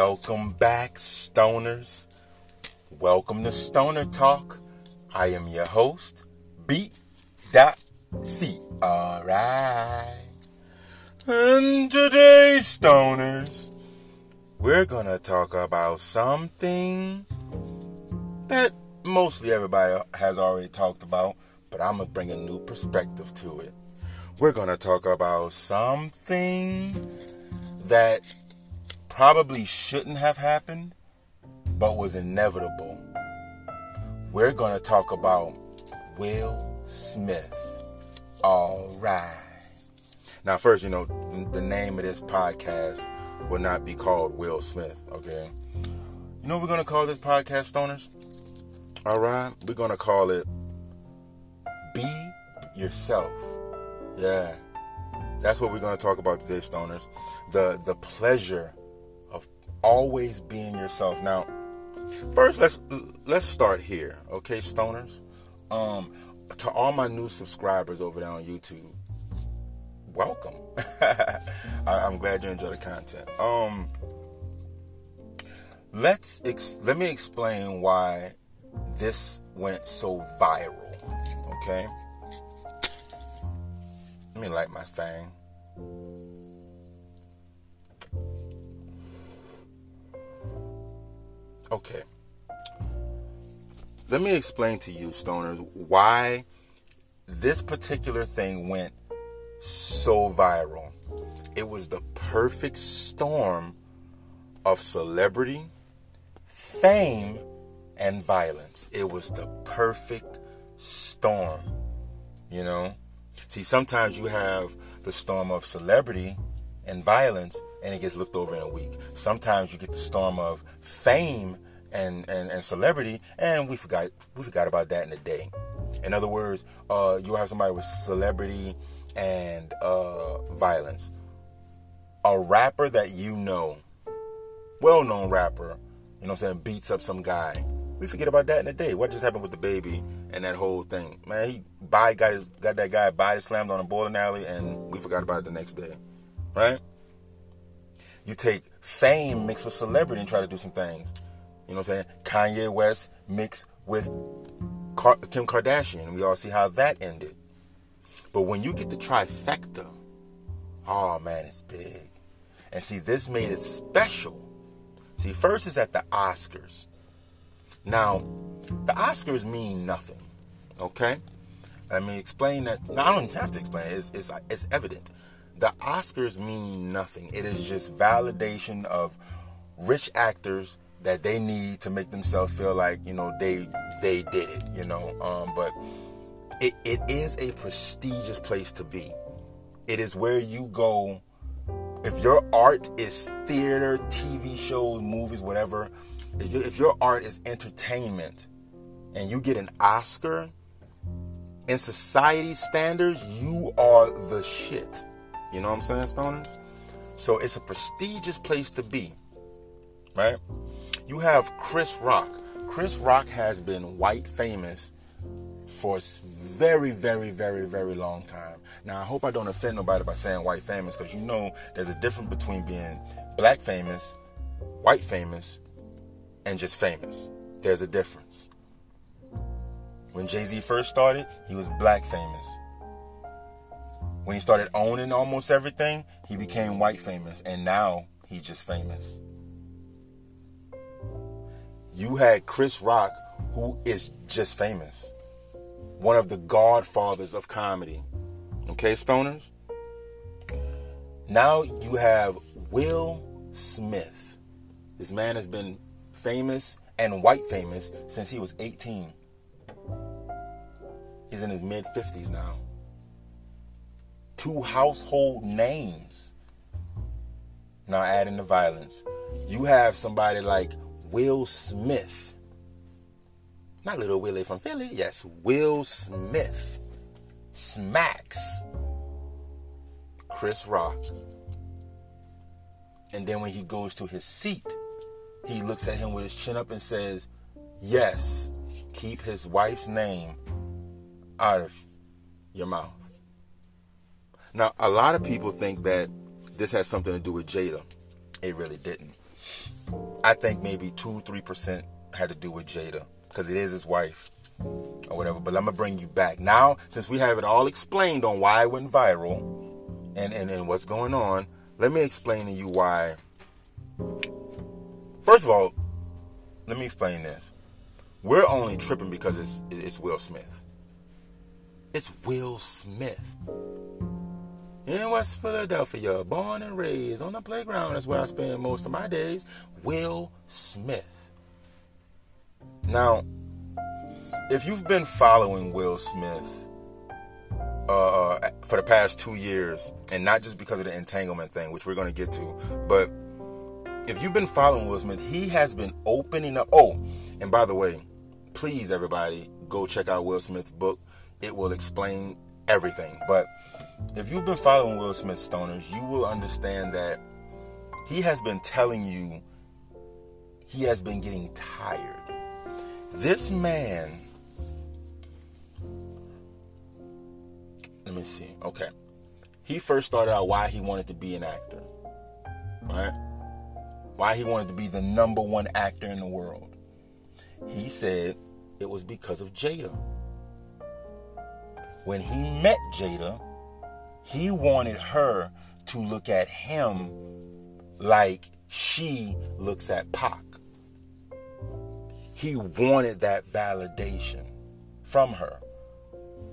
Welcome back, stoners. Welcome to Stoner Talk. I am your host, B. C. Alright. And today, stoners, we're gonna talk about something that mostly everybody has already talked about, but I'm gonna bring a new perspective to it. We're gonna talk about something that probably shouldn't have happened, but was inevitable. We're going to talk about Will Smith. All right. Now, first, you know, the name of this podcast will not be called Will Smith, okay? You know we're going to call this podcast, Stoners? All right? We're going to call it Be Yourself. Yeah. That's what we're going to talk about today, Stoners. The, the pleasure always being yourself. Now, first let's let's start here, okay, stoners. Um, to all my new subscribers over there on YouTube, welcome. I, am glad you enjoy the content. Um, let's ex- let me explain why this went so viral. Okay, let me light my thing. Okay. Let me explain to you, stoners, why this particular thing went so viral. It was the perfect storm of celebrity, fame, and violence. It was the perfect storm. You know? See, sometimes you have the storm of celebrity and violence, and it gets looked over in a week. Sometimes you get the storm of fame and, and, and celebrity, and we forgot we forgot about that in a day. In other words, uh, you have somebody with celebrity and uh, violence. A rapper that you know, well known rapper, you know what I'm saying, beats up some guy. We forget about that in a day. What just happened with the baby and that whole thing? Man, he by got his, got that guy body slammed on a bowling alley, and we forgot about it the next day, right? You take fame mixed with celebrity and try to do some things. You know what I'm saying? Kanye West mixed with Kim Kardashian. We all see how that ended. But when you get the trifecta, oh man, it's big. And see, this made it special. See, first is at the Oscars. Now, the Oscars mean nothing. Okay? Let me explain that. Now, I don't have to explain it. It's, it's, it's evident the Oscars mean nothing. It is just validation of rich actors that they need to make themselves feel like you know they they did it. You know, um, but it, it is a prestigious place to be. It is where you go if your art is theater, TV shows, movies, whatever. If, you, if your art is entertainment, and you get an Oscar in society standards, you are the shit. You know what I'm saying, stoners? So it's a prestigious place to be, right? You have Chris Rock. Chris Rock has been white famous for a very, very, very, very long time. Now, I hope I don't offend nobody by saying white famous because you know there's a difference between being black famous, white famous, and just famous. There's a difference. When Jay Z first started, he was black famous. When he started owning almost everything, he became white famous, and now he's just famous. You had Chris Rock, who is just famous, one of the godfathers of comedy. Okay, stoners? Now you have Will Smith. This man has been famous and white famous since he was 18. He's in his mid 50s now two household names. Now adding the violence. You have somebody like Will Smith. Not little Willie from Philly. Yes, Will Smith. Smacks. Chris Rock. And then when he goes to his seat, he looks at him with his chin up and says, Yes, keep his wife's name out of your mouth. Now, a lot of people think that this has something to do with Jada. It really didn't. I think maybe two, three percent had to do with Jada because it is his wife or whatever. But I'm gonna bring you back now since we have it all explained on why it went viral and and, and what's going on. Let me explain to you why. First of all, let me explain this. We're only tripping because it's it's Will Smith. It's Will Smith. In West Philadelphia, born and raised on the playground That's where I spend most of my days. Will Smith. Now, if you've been following Will Smith uh, uh, for the past two years, and not just because of the entanglement thing, which we're going to get to, but if you've been following Will Smith, he has been opening up. Oh, and by the way, please, everybody, go check out Will Smith's book. It will explain everything. But if you've been following Will Smith Stoners, you will understand that he has been telling you he has been getting tired. This man, let me see. Okay. He first started out why he wanted to be an actor. Right? Why he wanted to be the number one actor in the world. He said it was because of Jada. When he met Jada, he wanted her to look at him like she looks at Pac. He wanted that validation from her,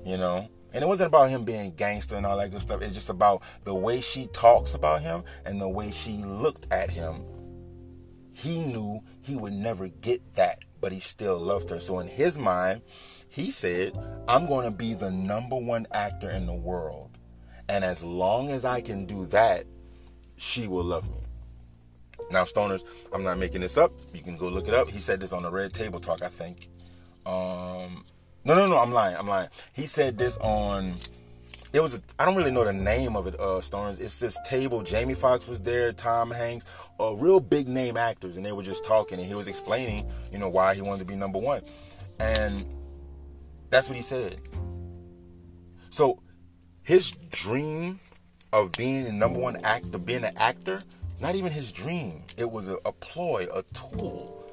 you know? And it wasn't about him being gangster and all that good stuff. It's just about the way she talks about him and the way she looked at him. He knew he would never get that, but he still loved her. So in his mind, he said, I'm going to be the number one actor in the world. And as long as I can do that, she will love me. Now, stoners, I'm not making this up. You can go look it up. He said this on the Red Table Talk, I think. Um, no, no, no, I'm lying. I'm lying. He said this on. It was. I don't really know the name of it. Uh, stoners. It's this table. Jamie Foxx was there. Tom Hanks. Uh, real big name actors, and they were just talking, and he was explaining, you know, why he wanted to be number one, and that's what he said. So his dream of being the number one actor, being an actor, not even his dream. It was a, a ploy, a tool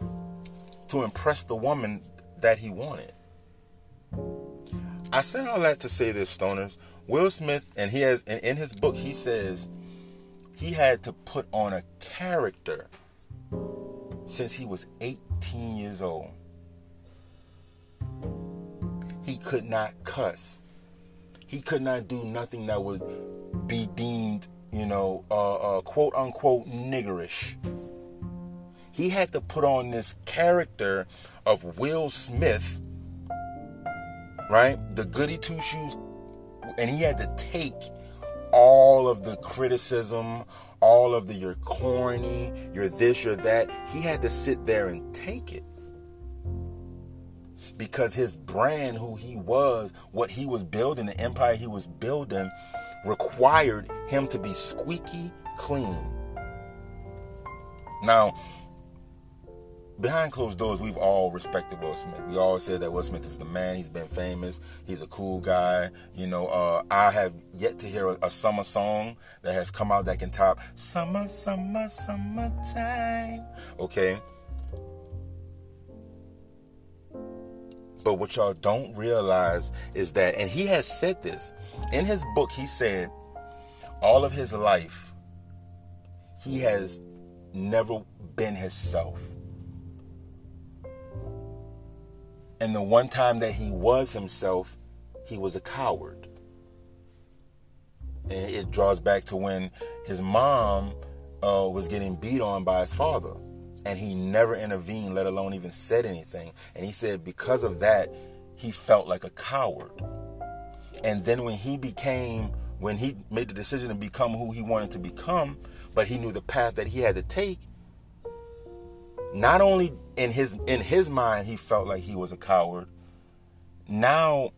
to impress the woman that he wanted. I said all that to say this, stoners. Will Smith, and he has, in, in his book, he says he had to put on a character since he was 18 years old. He could not cuss he could not do nothing that would be deemed, you know, uh, uh, quote unquote niggerish. He had to put on this character of Will Smith, right? The goody two shoes, and he had to take all of the criticism, all of the you're corny, you're this, you're that. He had to sit there and take it because his brand, who he was, what he was building, the empire he was building, required him to be squeaky clean. Now, behind closed doors, we've all respected Will Smith. We all said that Will Smith is the man. He's been famous. He's a cool guy. You know, uh, I have yet to hear a, a, summer song that has come out that can top "Summer, Summer, Summertime." Okay, But what y'all don't realize is that, and he has said this in his book, he said, all of his life, he has never been himself. And the one time that he was himself, he was a coward. And it draws back to when his mom uh, was getting beat on by his father and he never intervened, let alone even said anything. And he said because of that, he felt like a coward. And then when he became, when he made the decision to become who he wanted to become, but he knew the path that he had to take, not only in his in his mind he felt like he was a coward, now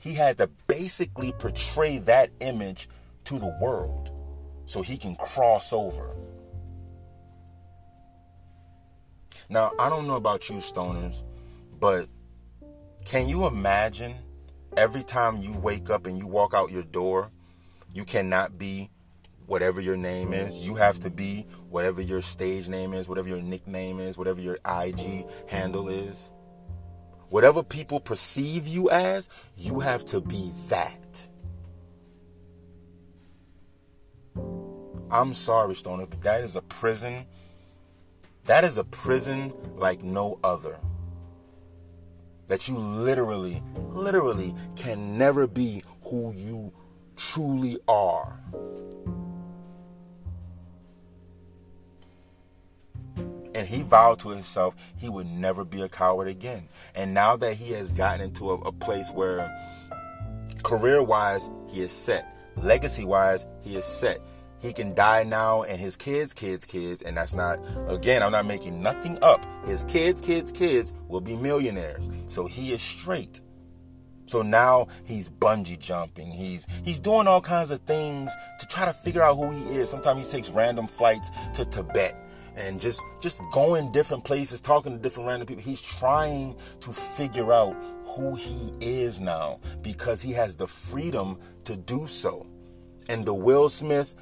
he had to basically portray that image to the world so he can cross over. Now, I don't know about you, stoners, but can you imagine every time you wake up and you walk out your door, you cannot be whatever your name is. You have to be whatever your stage name is, whatever your nickname is, whatever your IG handle is. Whatever people perceive you as, you have to be that. I'm sorry, Stoner, but that is a prison. That is a prison like no other. That you literally, literally can never be who you truly are. And he vowed to himself he would never be a coward again. And now that he has gotten into a, a place where career wise he is set, legacy wise he is set. He can die now and his kids, kids, kids, and that's not, again, I'm not making nothing up. His kids, kids, kids will be millionaires. So he is straight. So now he's bungee jumping. He's he's doing all kinds of things to try to figure out who he is. Sometimes he takes random flights to Tibet and just just going different places, talking to different random people. He's trying to figure out who he is now because he has the freedom to do so. And the Will Smith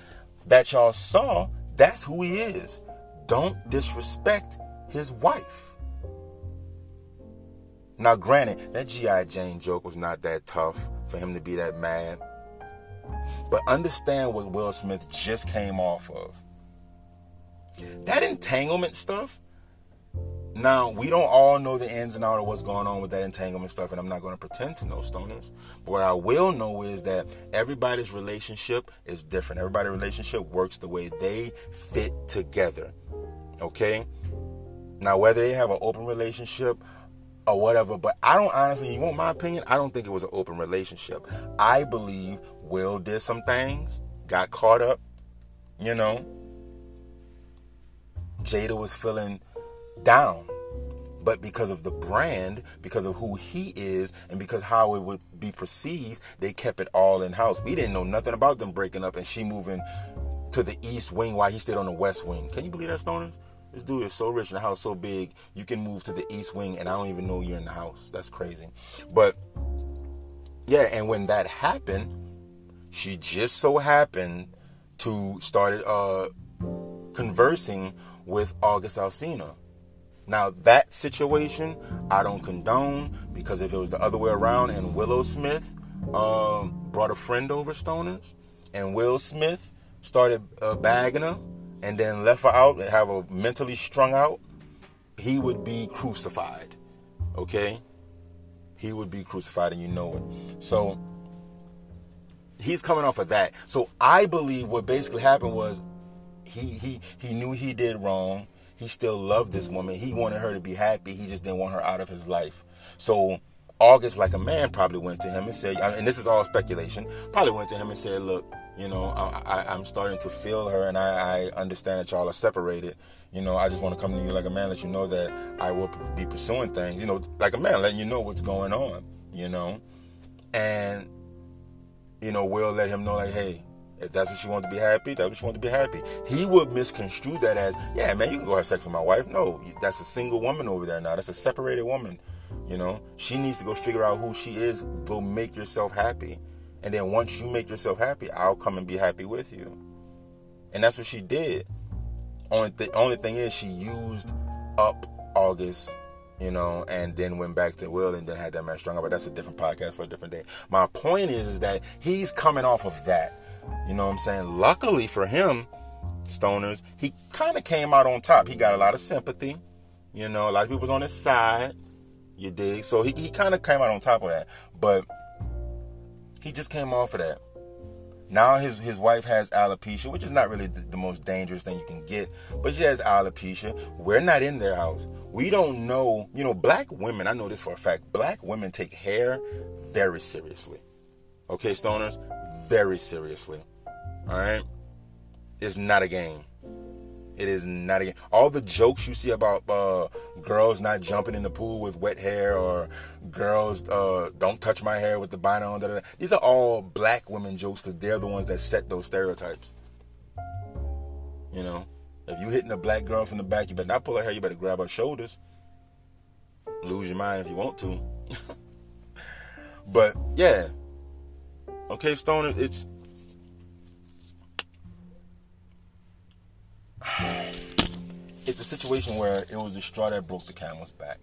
that y'all saw, that's who he is. Don't disrespect his wife. Now, granted, that G.I. Jane joke was not that tough for him to be that mad. But understand what Will Smith just came off of. That entanglement stuff. Now, we don't all know the ins and outs of what's going on with that entanglement stuff, and I'm not going to pretend to know stoners. But what I will know is that everybody's relationship is different. Everybody's relationship works the way they fit together. Okay? Now, whether they have an open relationship or whatever, but I don't honestly, you want my opinion? I don't think it was an open relationship. I believe Will did some things, got caught up, you know, Jada was feeling down. But because of the brand, because of who he is, and because how it would be perceived, they kept it all in house. We didn't know nothing about them breaking up and she moving to the east wing while he stayed on the west wing. Can you believe that, Stoners? This dude is so rich and the house so big, you can move to the east wing and I don't even know you're in the house. That's crazy. But yeah, and when that happened, she just so happened to started uh conversing with August Alsina. Now that situation I don't condone because if it was the other way around and Willow Smith um, brought a friend over Stoners and Will Smith started uh, bagging her and then left her out and have her mentally strung out, he would be crucified. Okay? He would be crucified and you know it. So he's coming off of that. So I believe what basically happened was he he he knew he did wrong. He still loved this woman. He wanted her to be happy. He just didn't want her out of his life. So August, like a man, probably went to him and said, and this is all speculation, probably went to him and said, look, you know, I, am starting to feel her, and I, I, understand that y'all are separated. You know, I just want to come to you like a man, let you know that I will be pursuing things. You know, like a man, letting you know what's going on. You know, and you know, Will let him know like, hey, if that's what she wants to be happy, that's what she wants to be happy. He would misconstrue that as, yeah, man, you can go have sex with my wife. No, that's a single woman over there now. That's a separated woman. You know, she needs to go figure out who she is. Go make yourself happy. And then once you make yourself happy, I'll come and be happy with you. And that's what she did. Only the only thing is she used up August, you know, and then went back to Will and then had that man strung up. But that's a different podcast for a different day. My point is, is that he's coming off of that. You know what I'm saying? Luckily for him, Stoners, he kind of came out on top. He got a lot of sympathy. You know, a lot of people was on his side. You dig? So he, he kind of came out on top of that. But he just came off of that. Now his his wife has alopecia, which is not really the, the, most dangerous thing you can get, but she has alopecia. We're not in their house. We don't know. You know, black women. I know this for a fact. Black women take hair very seriously. Okay, stoners, very seriously. All right? It's not a game. It is not a game. All the jokes you see about uh, girls not jumping in the pool with wet hair or girls uh, don't touch my hair with the binder on. Da, da, da. These are all black women jokes because they're the ones that set those stereotypes. You know, if you hitting a black girl from the back, you better not pull her hair. You better grab her shoulders. Lose your mind if you want to. but yeah, Okay, Stone, it's it's a situation where it was a straw that broke the camel's back.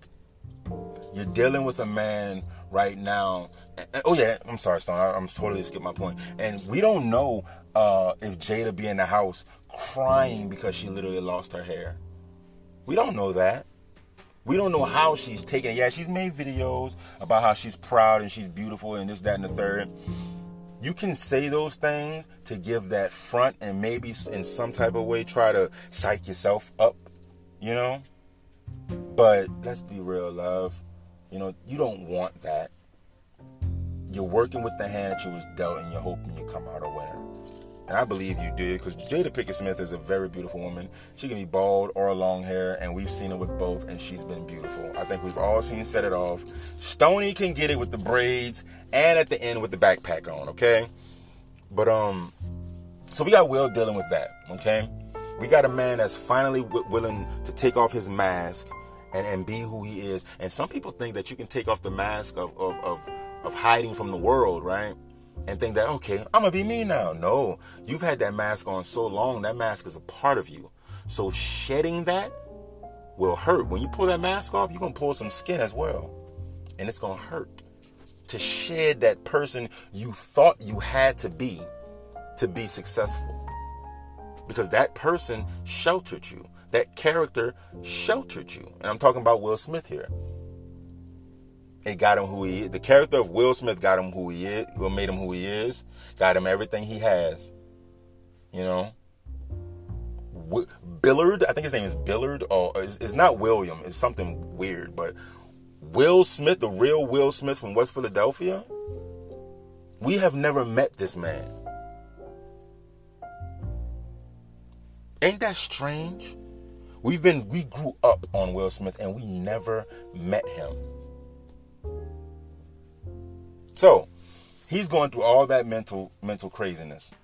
You're dealing with a man right now. And, oh yeah, I'm sorry, Stone. I, am totally skip my point. And we don't know uh, if Jada be in the house crying because she literally lost her hair. We don't know that. We don't know how she's taking it. Yeah, she's made videos about how she's proud and she's beautiful and this, that, and the third. You can say those things to give that front and maybe in some type of way try to psych yourself up, you know? But let's be real, love. You know, you don't want that. You're working with the hand that you was dealt and you're hoping you come out a winner. And I believe you did because Jada Pinkett Smith is a very beautiful woman. She can be bald or long hair, and we've seen it with both, and she's been beautiful. I think we've all seen Set It Off. Stony can get it with the braids and at the end with the backpack on, okay? But, um, so we got Will dealing with that, okay? We got a man that's finally w- willing to take off his mask and, and be who he is. And some people think that you can take off the mask of, of, of, of hiding from the world, right? And think that, okay, I'm gonna be me now. No, you've had that mask on so long, that mask is a part of you. So shedding that will hurt. When you pull that mask off, you're gonna pull some skin as well. And it's gonna hurt to shed that person you thought you had to be to be successful. Because that person sheltered you. That character sheltered you. And I'm talking about Will Smith here. It got him who he is. The character of Will Smith got him who he is, what made him who he is, got him everything he has. You know? Willard, I think his name is Willard, or it's, it's not William, it's something weird, but Will Smith, the real Will Smith from West Philadelphia, we have never met this man. Ain't that strange? We've been, we grew up on Will Smith and we never met him. So he's going through all that mental mental craziness.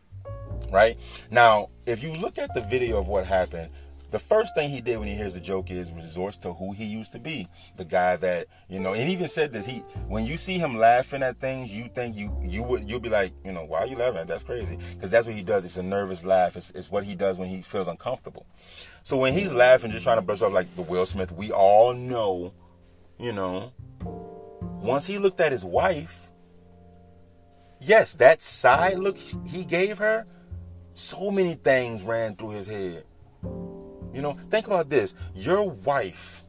Right? Now, if you look at the video of what happened, the first thing he did when he hears the joke is resorts to who he used to be. The guy that, you know, and even said this, he when you see him laughing at things, you think you you would you'll be like, you know, why are you laughing? That's crazy. Because that's what he does. It's a nervous laugh. It's, it's what he does when he feels uncomfortable. So when he's laughing, just trying to brush off like the Will Smith, we all know, you know, once he looked at his wife, Yes, that side look he gave her, so many things ran through his head. You know, think about this. Your wife,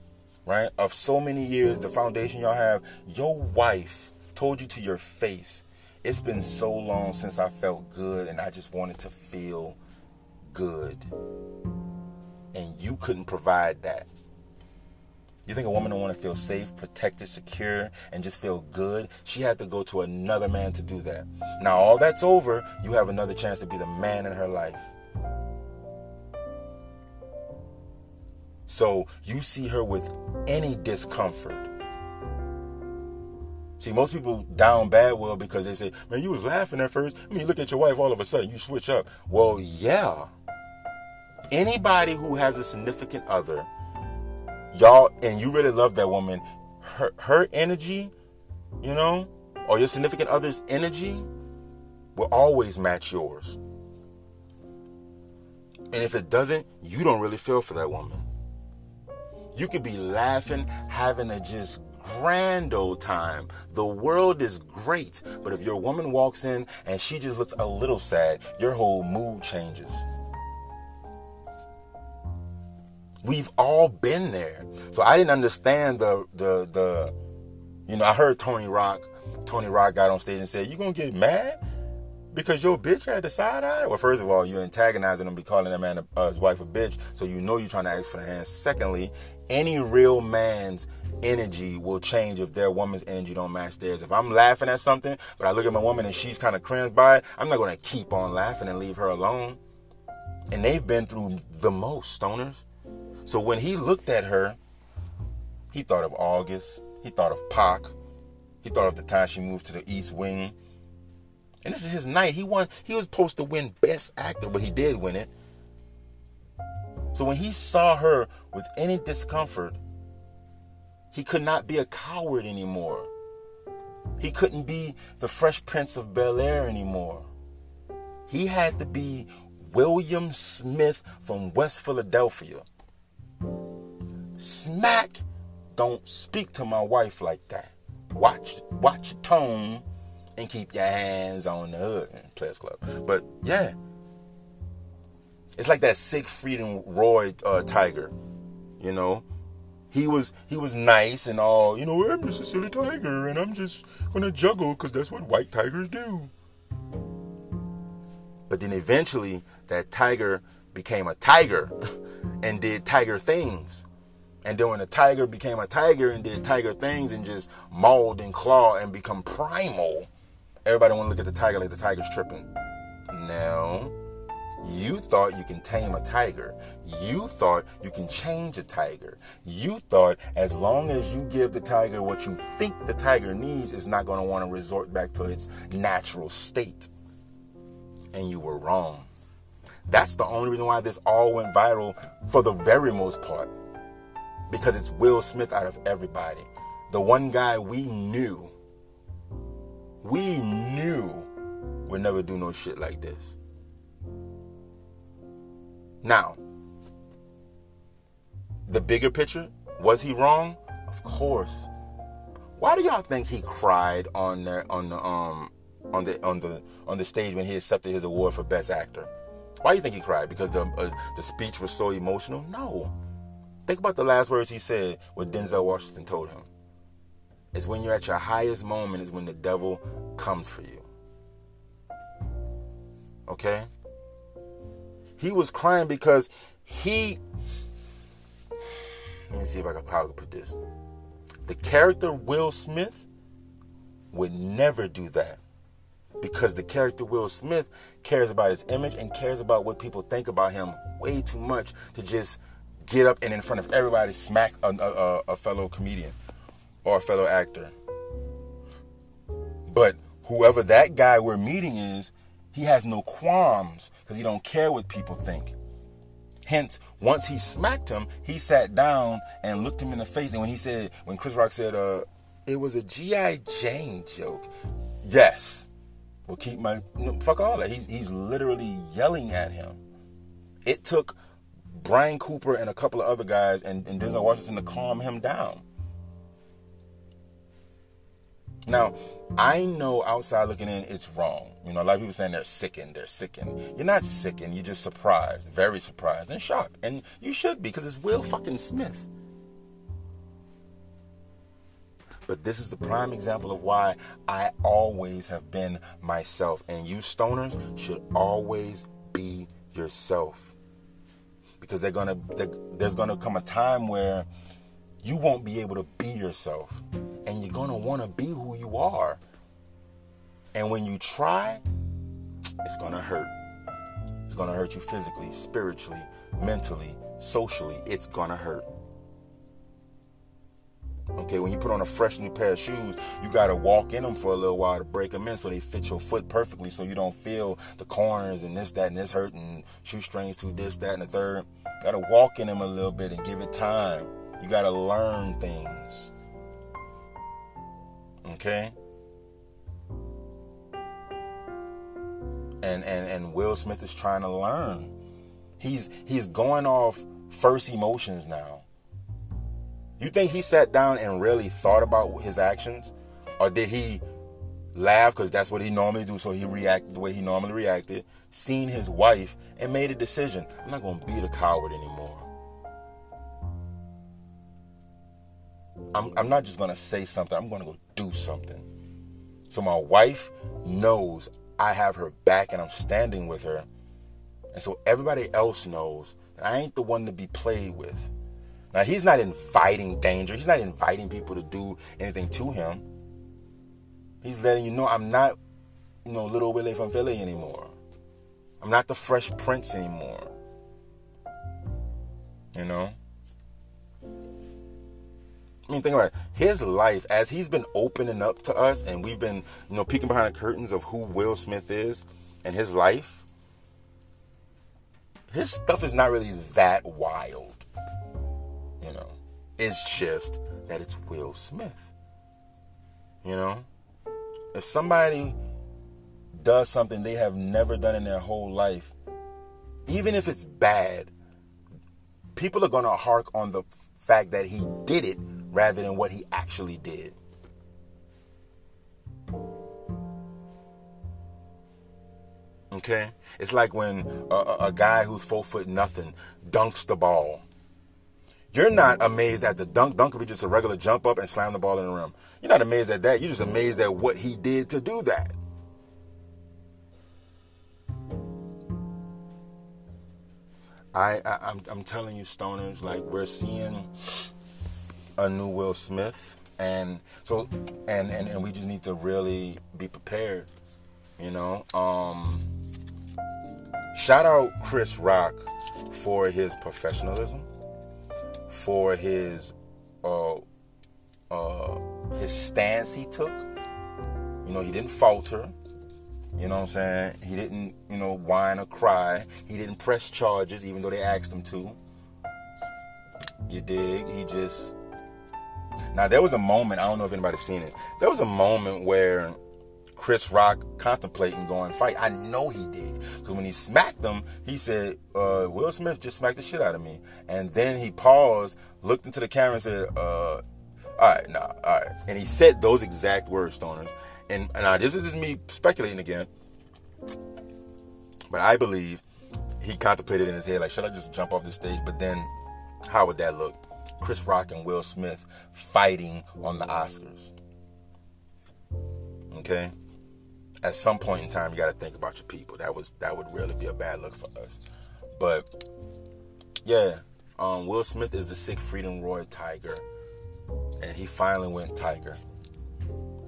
right, of so many years, the foundation y'all have, your wife told you to your face, it's been so long since I felt good and I just wanted to feel good. And you couldn't provide that. You think a woman don't want to feel safe, protected, secure, and just feel good? She had to go to another man to do that. Now all that's over, you have another chance to be the man in her life. So you see her with any discomfort. See, most people down bad well because they say, man, you was laughing at first. I mean, you look at your wife, all of a sudden you switch up. Well, yeah. Anybody who has a significant other y'all and you really love that woman, her her energy, you know, or your significant other's energy will always match yours. And if it doesn't, you don't really feel for that woman. You could be laughing, having a just grand old time. The world is great, but if your woman walks in and she just looks a little sad, your whole mood changes. We've all been there. So I didn't understand the the the you know, I heard Tony Rock, Tony Rock got on stage and said, You gonna get mad? Because your bitch had the side eye? Well, first of all, you're antagonizing him, be calling that man uh, his wife a bitch, so you know you're trying to ask for the hand. Secondly, any real man's energy will change if their woman's energy don't match theirs. If I'm laughing at something, but I look at my woman and she's kind of cringed by it, I'm not gonna keep on laughing and leave her alone. And they've been through the most, stoners. So when he looked at her, he thought of August. He thought of Pac. He thought of the time she moved to the East Wing. And this is his night. He won. He was supposed to win Best Actor, but he did win it. So when he saw her with any discomfort, he could not be a coward anymore. He couldn't be the Fresh Prince of Bel Air anymore. He had to be William Smith from West Philadelphia. Smack, don't speak to my wife like that. Watch, watch your tone and keep your hands on the hood. Players Club. But yeah, it's like that Siegfried and Roy uh, Tiger. You know, he was he was nice and all. You know, I'm just a silly tiger and I'm just gonna juggle because that's what white tigers do. But then eventually, that tiger became a tiger and did tiger things. And then when the tiger became a tiger and did tiger things and just mauled and clawed and become primal, everybody want to look at the tiger like the tiger's tripping. No. You thought you can tame a tiger. You thought you can change a tiger. You thought as long as you give the tiger what you think the tiger needs, it's not going to want to resort back to its natural state. And you were wrong. That's the only reason why this all went viral for the very most part. Because it's Will Smith out of everybody. The one guy we knew, we knew would never do no shit like this. Now, the bigger picture, was he wrong? Of course. Why do y'all think he cried on the on the um on the on the on the stage when he accepted his award for best actor? Why do you think he cried? Because the uh, the speech was so emotional? No. Think about the last words he said what Denzel Washington told him. It's when you're at your highest moment is when the devil comes for you. Okay? He was crying because he. Let me see if I can probably put this. The character Will Smith would never do that because the character Will Smith cares about his image and cares about what people think about him way too much to just get up and in front of everybody smack a, a, a fellow comedian or a fellow actor. But whoever that guy we're meeting is, he has no qualms because he don't care what people think. Hence, once he smacked him, he sat down and looked him in the face. And when he said, when Chris Rock said, uh, it was a G.I. Jane joke, yes, Well, keep my, fuck all that. He's, he's literally yelling at him. It took Bradley Cooper and a couple of other guys and, and Denzel Washington to calm him down. Now, I know outside looking in, it's wrong. You know, a lot of people saying they're sickened, they're sickened. You're not sickened, you're just surprised, very surprised and shocked. And you should be, because it's Will fucking Smith. But this is the prime example of why I always have been myself. And you stoners should always be yourself. Because they're gonna they're, there's gonna come a time where you won't be able to be yourself and you're to want to be who you are. And when you try, it's to hurt. It's to hurt you physically, spiritually, mentally, socially. It's to hurt. Okay, when you put on a fresh new pair of shoes, you got to walk in them for a little while to break them in so they fit your foot perfectly so you don't feel the corners and this, that, and this hurt and shoestrings to this, that, and the third. Got to walk in them a little bit and give it time. You got to learn things. Okay? And and and Will Smith is trying to learn. He's he's going off first emotions now. You think he sat down and really thought about his actions? Or did he laugh because that's what he normally do, so he reacted the way he normally reacted, seen his wife, and made a decision. I'm not gonna be the coward anymore. I'm, I'm not just gonna say something, I'm gonna go do something. So my wife knows I have her back and I'm standing with her. And so everybody else knows that I ain't the one to be played with. Now he's not inviting danger. He's not inviting people to do anything to him. He's letting you know I'm not, you know, little Willie from Philly anymore. I'm not the Fresh Prince anymore. You know? I mean, think about it. His life, as he's been opening up to us, and we've been, you know, peeking behind the curtains of who Will Smith is and his life. His stuff is not really that wild. It's just that it's Will Smith. You know, if somebody does something they have never done in their whole life, even if it's bad, people are gonna hark on the fact that he did it rather than what he actually did. Okay? It's like when a, a, guy who's four foot nothing dunks the ball. You're not amazed at the dunk. Dunk could be just a regular jump up and slam the ball in the rim. You're not amazed at that. You're just amazed at what he did to do that. I, I I'm, I'm telling you, stoners, like we're seeing a new Will Smith, and so and and and we just need to really be prepared. You know, um, shout out Chris Rock for his professionalism, for his uh uh his stance he took. You know, he didn't falter. You know what I'm saying? He didn't, you know, whine or cry. He didn't press charges, even though they asked him to. You dig? He just. Now, there was a moment, I don't know if anybody's seen it. There was a moment where Chris Rock contemplating going fight. I know he did. Because when he smacked him, he said, uh, Will Smith just smacked the shit out of me. And then he paused, looked into the camera and said, uh, all right, nah, all right. And he said those exact words, Stoners and, and this is just me speculating again, but I believe he contemplated in his head, like, should I just jump off the stage? But then, how would that look? Chris Rock and Will Smith fighting on the Oscars. Okay? At some point in time, you got to think about your people. That was that would really be a bad look for us. But yeah, um, Will Smith is the Siegfried and Roy Tiger, and he finally went Tiger.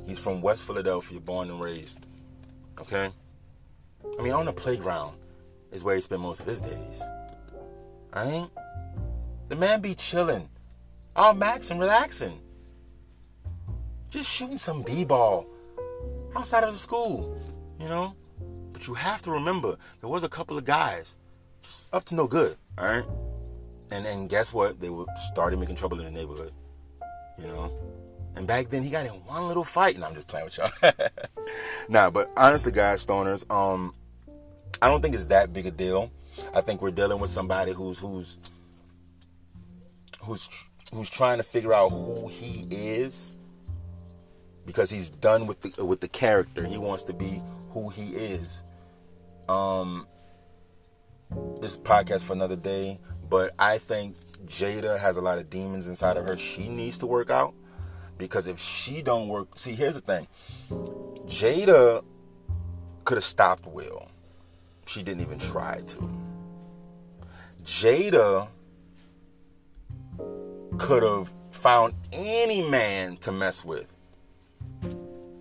He's from West Philadelphia, born and raised. Okay? I mean, on the playground is where he spent most of his days. Right? The man be chilling, all max and relaxing. Just shooting some b-ball outside of the school, you know? But you have to remember, there was a couple of guys just up to no good, all right? And and guess what? They were starting making trouble in the neighborhood, you know? And back then he got in one little fight, and I'm just playing with y'all. nah, but honestly, guys, stoners, um, I don't think it's that big a deal. I think we're dealing with somebody who's who's who's who's trying to figure out who he is because he's done with the with the character. He wants to be who he is. Um, this podcast for another day, but I think Jada has a lot of demons inside of her. She needs to work out. Because if she don't work, see, here's the thing. Jada could have stopped Will. She didn't even try to. Jada could have found any man to mess with.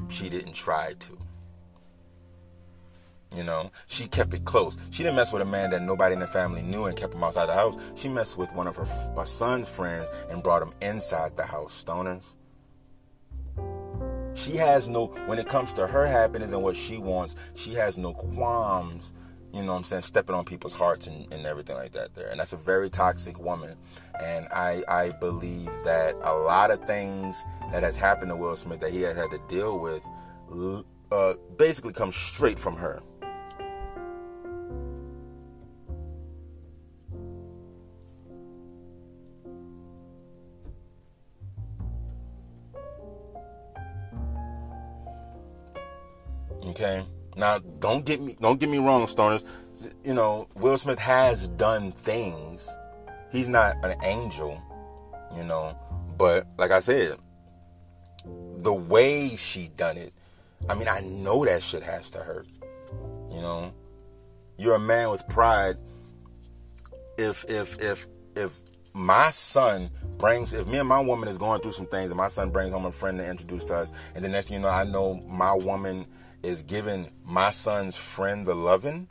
She didn't try to. You know, she kept it close. She didn't mess with a man that nobody in the family knew and kept him outside the house. She messed with one of her, her son's friends and brought him inside the house. Stoners. She has no, when it comes to her happiness and what she wants, she has no qualms, you know what I'm saying, stepping on people's hearts and, and everything like that there. And that's a very toxic woman. And I, I believe that a lot of things that has happened to Will Smith that he has had to deal with uh, basically come straight from her. Okay. Now, don't get me don't get me wrong, stoners. You know, Will Smith has done things. He's not an angel, you know, but like I said, the way she done it, I mean, I know that shit has to hurt. You know, you're a man with pride. If if if if my son brings if me and my woman is going through some things and my son brings home a friend to introduce to us and the next thing you know i know my woman is giving my son's friend the loving,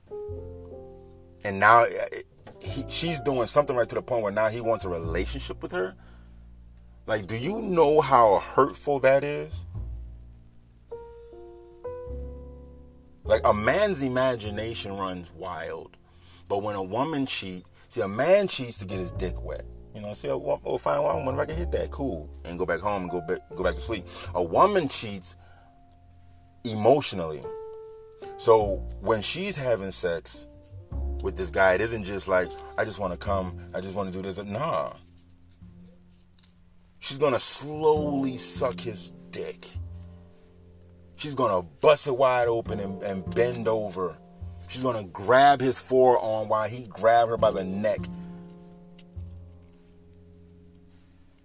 and now he, she's doing something right to the point where now he wants a relationship with her. Like, do you know how hurtful that is? Like, a man's imagination runs wild, but when a woman cheats, see, a man cheats to get his dick wet. You know, see, oh, oh fine, if I can hit that. Cool, and go back home and go back, go back to sleep. A woman cheats emotionally. So when she's having sex with this guy, it isn't just like, I just want to come, I just want to do this. Nah. She's gonna slowly suck his dick. She's gonna bust it wide open and, and bend over. She's gonna grab his forearm while he grab her by the neck.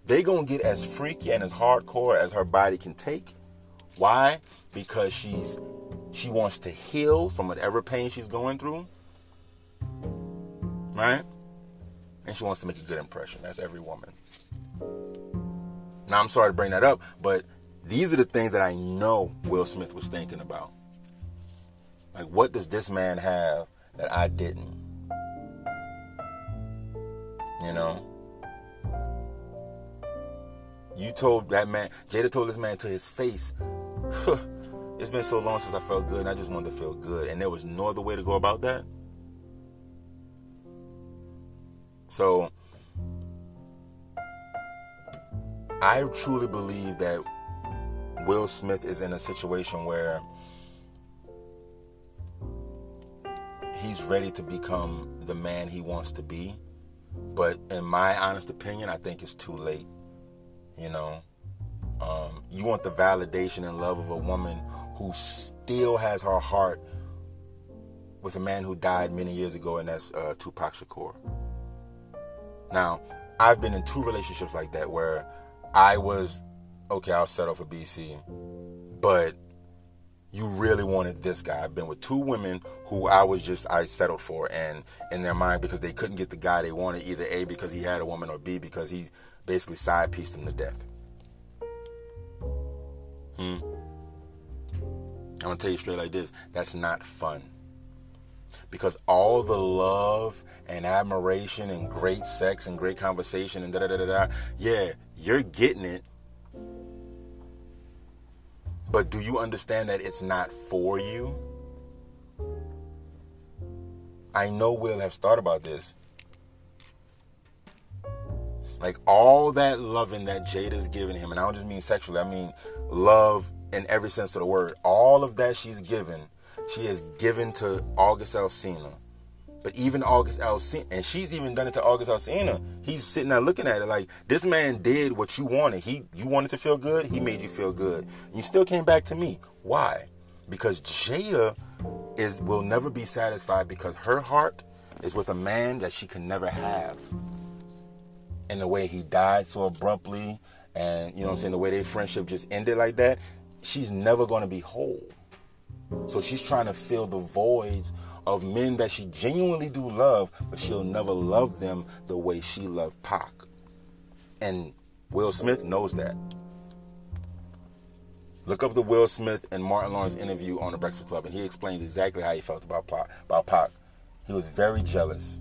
They gonna get as freaky and as hardcore as her body can take. Why? Because she's she wants to heal from whatever pain she's going through. Right? And she wants to make a good impression. That's every woman. Now I'm sorry to bring that up, but these are the things that I know Will Smith was thinking about. Like, what does this man have that I didn't? You know? You told that man, Jada told this man to his face, it's been so long since I felt good and I just wanted to feel good. And there was no other way to go about that. So, I truly believe that Will Smith is in a situation where he's ready to become the man he wants to be. But in my honest opinion, I think it's too late. You know, um, you want the validation and love of a woman who still has her heart with a man who died many years ago, and that's uh, Tupac Shakur. Now, I've been in two relationships like that where I was okay. I'll settle for BC, but you really wanted this guy. I've been with two women who I was just I settled for, and in their mind because they couldn't get the guy they wanted, either A because he had a woman or B because he basically side pieced them to death. Hmm. I'm gonna tell you straight like this: that's not fun. Because all the love and admiration and great sex and great conversation and da da da da yeah, you're getting it but do you understand that it's not for you? I know Will have thought about this. Like all that loving that Jada's giving him, and I don't just mean sexually, I mean love in every sense of the word. All of that she's given, she has given to August Alsina. But even August Alsina, and she's even done it to August Alsina. He's sitting there looking at it like this man did what you wanted. He you wanted to feel good. He made you feel good. You still came back to me. Why? Because Jada is will never be satisfied because her heart is with a man that she can never have. And the way he died so abruptly, and you know what I'm saying, the way their friendship just ended like that, she's never gonna be whole. So she's trying to fill the voids of men that she genuinely do love, but she'll never love them the way she loved Pac. And Will Smith knows that. Look up the Will Smith and Martin Lawrence interview on the Breakfast Club, and he explains exactly how he felt about Pac. About Pac. He was very jealous.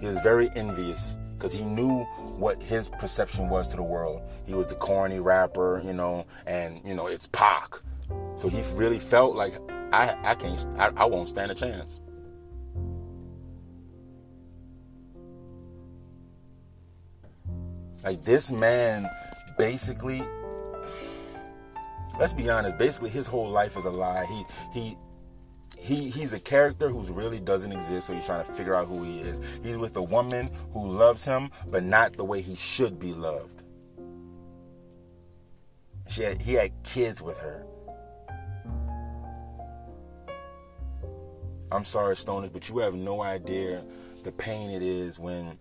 He was very envious because he knew what his perception was to the world. He was the corny rapper, you know, and you know it's Pac. So he really felt like I, I can't, I, I won't stand a chance. Like this man basically let's be honest, basically his whole life is a lie. He he he he's a character who really doesn't exist, so he's trying to figure out who he is. He's with a woman who loves him, but not the way he should be loved. She had, he had kids with her. I'm sorry, stoners, but you have no idea the pain it is when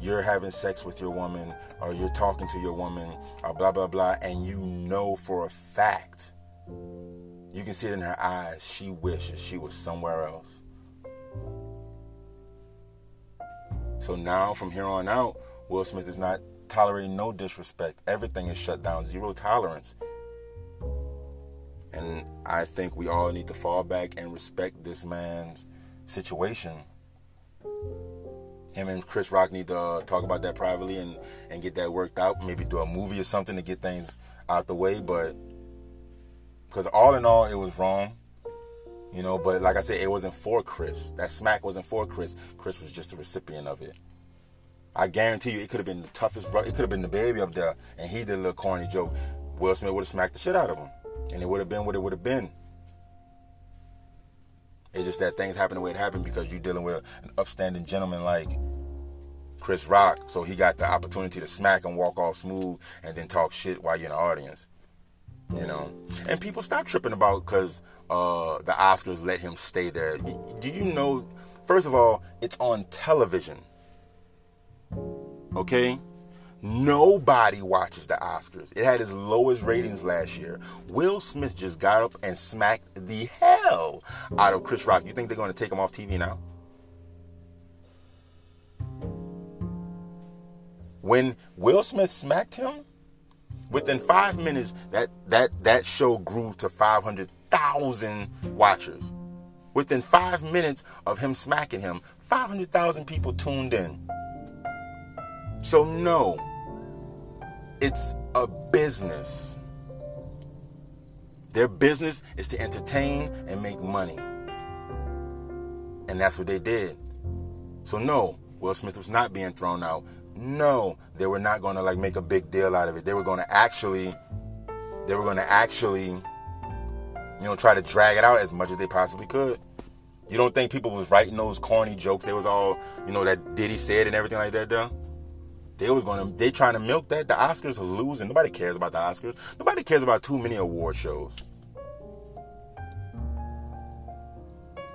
you're having sex with your woman or you're talking to your woman or blah blah blah and you know for a fact you can see it in her eyes she wishes she was somewhere else. So now from here on out will smith is not tolerating no disrespect. Everything is shut down zero tolerance and i think we all need to fall back and respect this man's situation him and Chris Rock need to uh, talk about that privately and and get that worked out. Maybe do a movie or something to get things out the way. But because all in all, it was wrong, you know. But like I said, it wasn't for Chris. That smack wasn't for Chris. Chris was just a recipient of it. I guarantee you, it could have been the toughest. It could have been the baby up there, and he did a little corny joke. Will Smith would have smacked the shit out of him, and it would have been what it would have been. It's just that things happen the way it happened because you're dealing with an upstanding gentleman like Chris Rock, so he got the opportunity to smack and walk off smooth and then talk shit while you're in the audience. You know, and people stop tripping about because uh, the Oscars let him stay there. Do you know? First of all, it's on television. Okay, Nobody watches the Oscars. It had its lowest ratings last year. Will Smith just got up and smacked the hell out of Chris Rock. You think they're going to take him off TV now? When Will Smith smacked him, within five minutes, that that that show grew to 500,000 watchers. Within five minutes of him smacking him, 500,000 people tuned in. So no, it's a business. Their business is to entertain and make money. And that's what they did. So no, Will Smith was not being thrown out. No, they were not going to like make a big deal out of it. They were going to actually they were going to actually you know try to drag it out as much as they possibly could. You don't think people was writing those corny jokes? They was all, you know, that Diddy said and everything like that, though? They was gonna they trying to milk that. The Oscars are losing. Nobody cares about the Oscars. Nobody cares about too many award shows.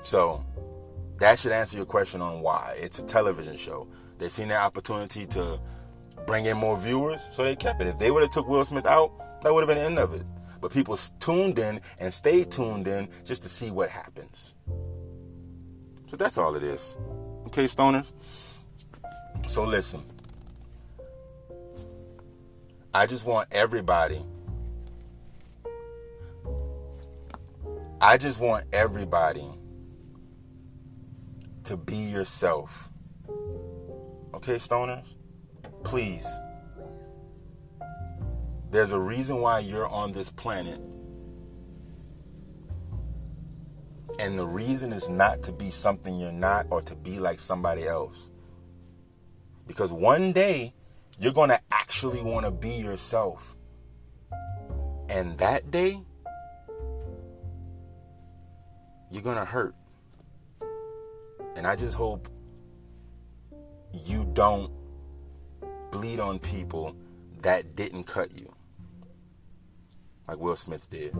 So that should answer your question on why. It's a television show. They seen their opportunity to bring in more viewers, so they kept it. If they would have took Will Smith out, that would have been the end of it. But people tuned in and stayed tuned in just to see what happens. So that's all it is. Okay, stoners? So listen. I just want everybody. I just want everybody to be yourself. Okay, stoners? Please. There's a reason why you're on this planet. And the reason is not to be something you're not or to be like somebody else. Because one day you're going to actually want to be yourself. And that day, you're going to hurt. And I just hope you don't bleed on people that didn't cut you, like Will Smith did.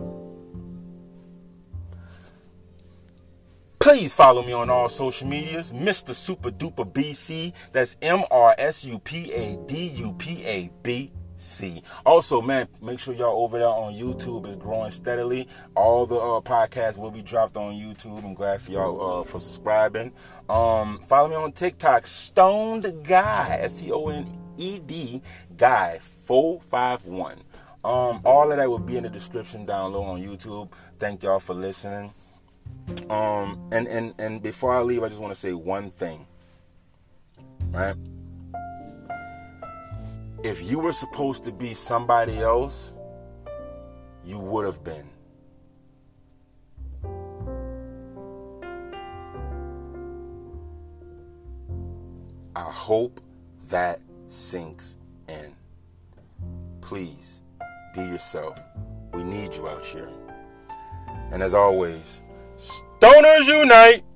Please follow me on all social medias, Mr. Super Duper BC. That's M R S U P A D U P A B C. Also, man, make sure y'all over there on YouTube is growing steadily. All the uh, podcasts will be dropped on YouTube. I'm glad for y'all uh, for subscribing. Um, follow me on TikTok, Stoned Guy, S T O N E D Guy four five one. Um, all of that will be in the description down low on YouTube. Thank y'all for listening. Um, and and and before I leave, I just want to say one thing. Right? If you were supposed to be somebody else, you would have been. I hope that sinks in. Please be yourself. We need you out here. And as always, Stoners Unite!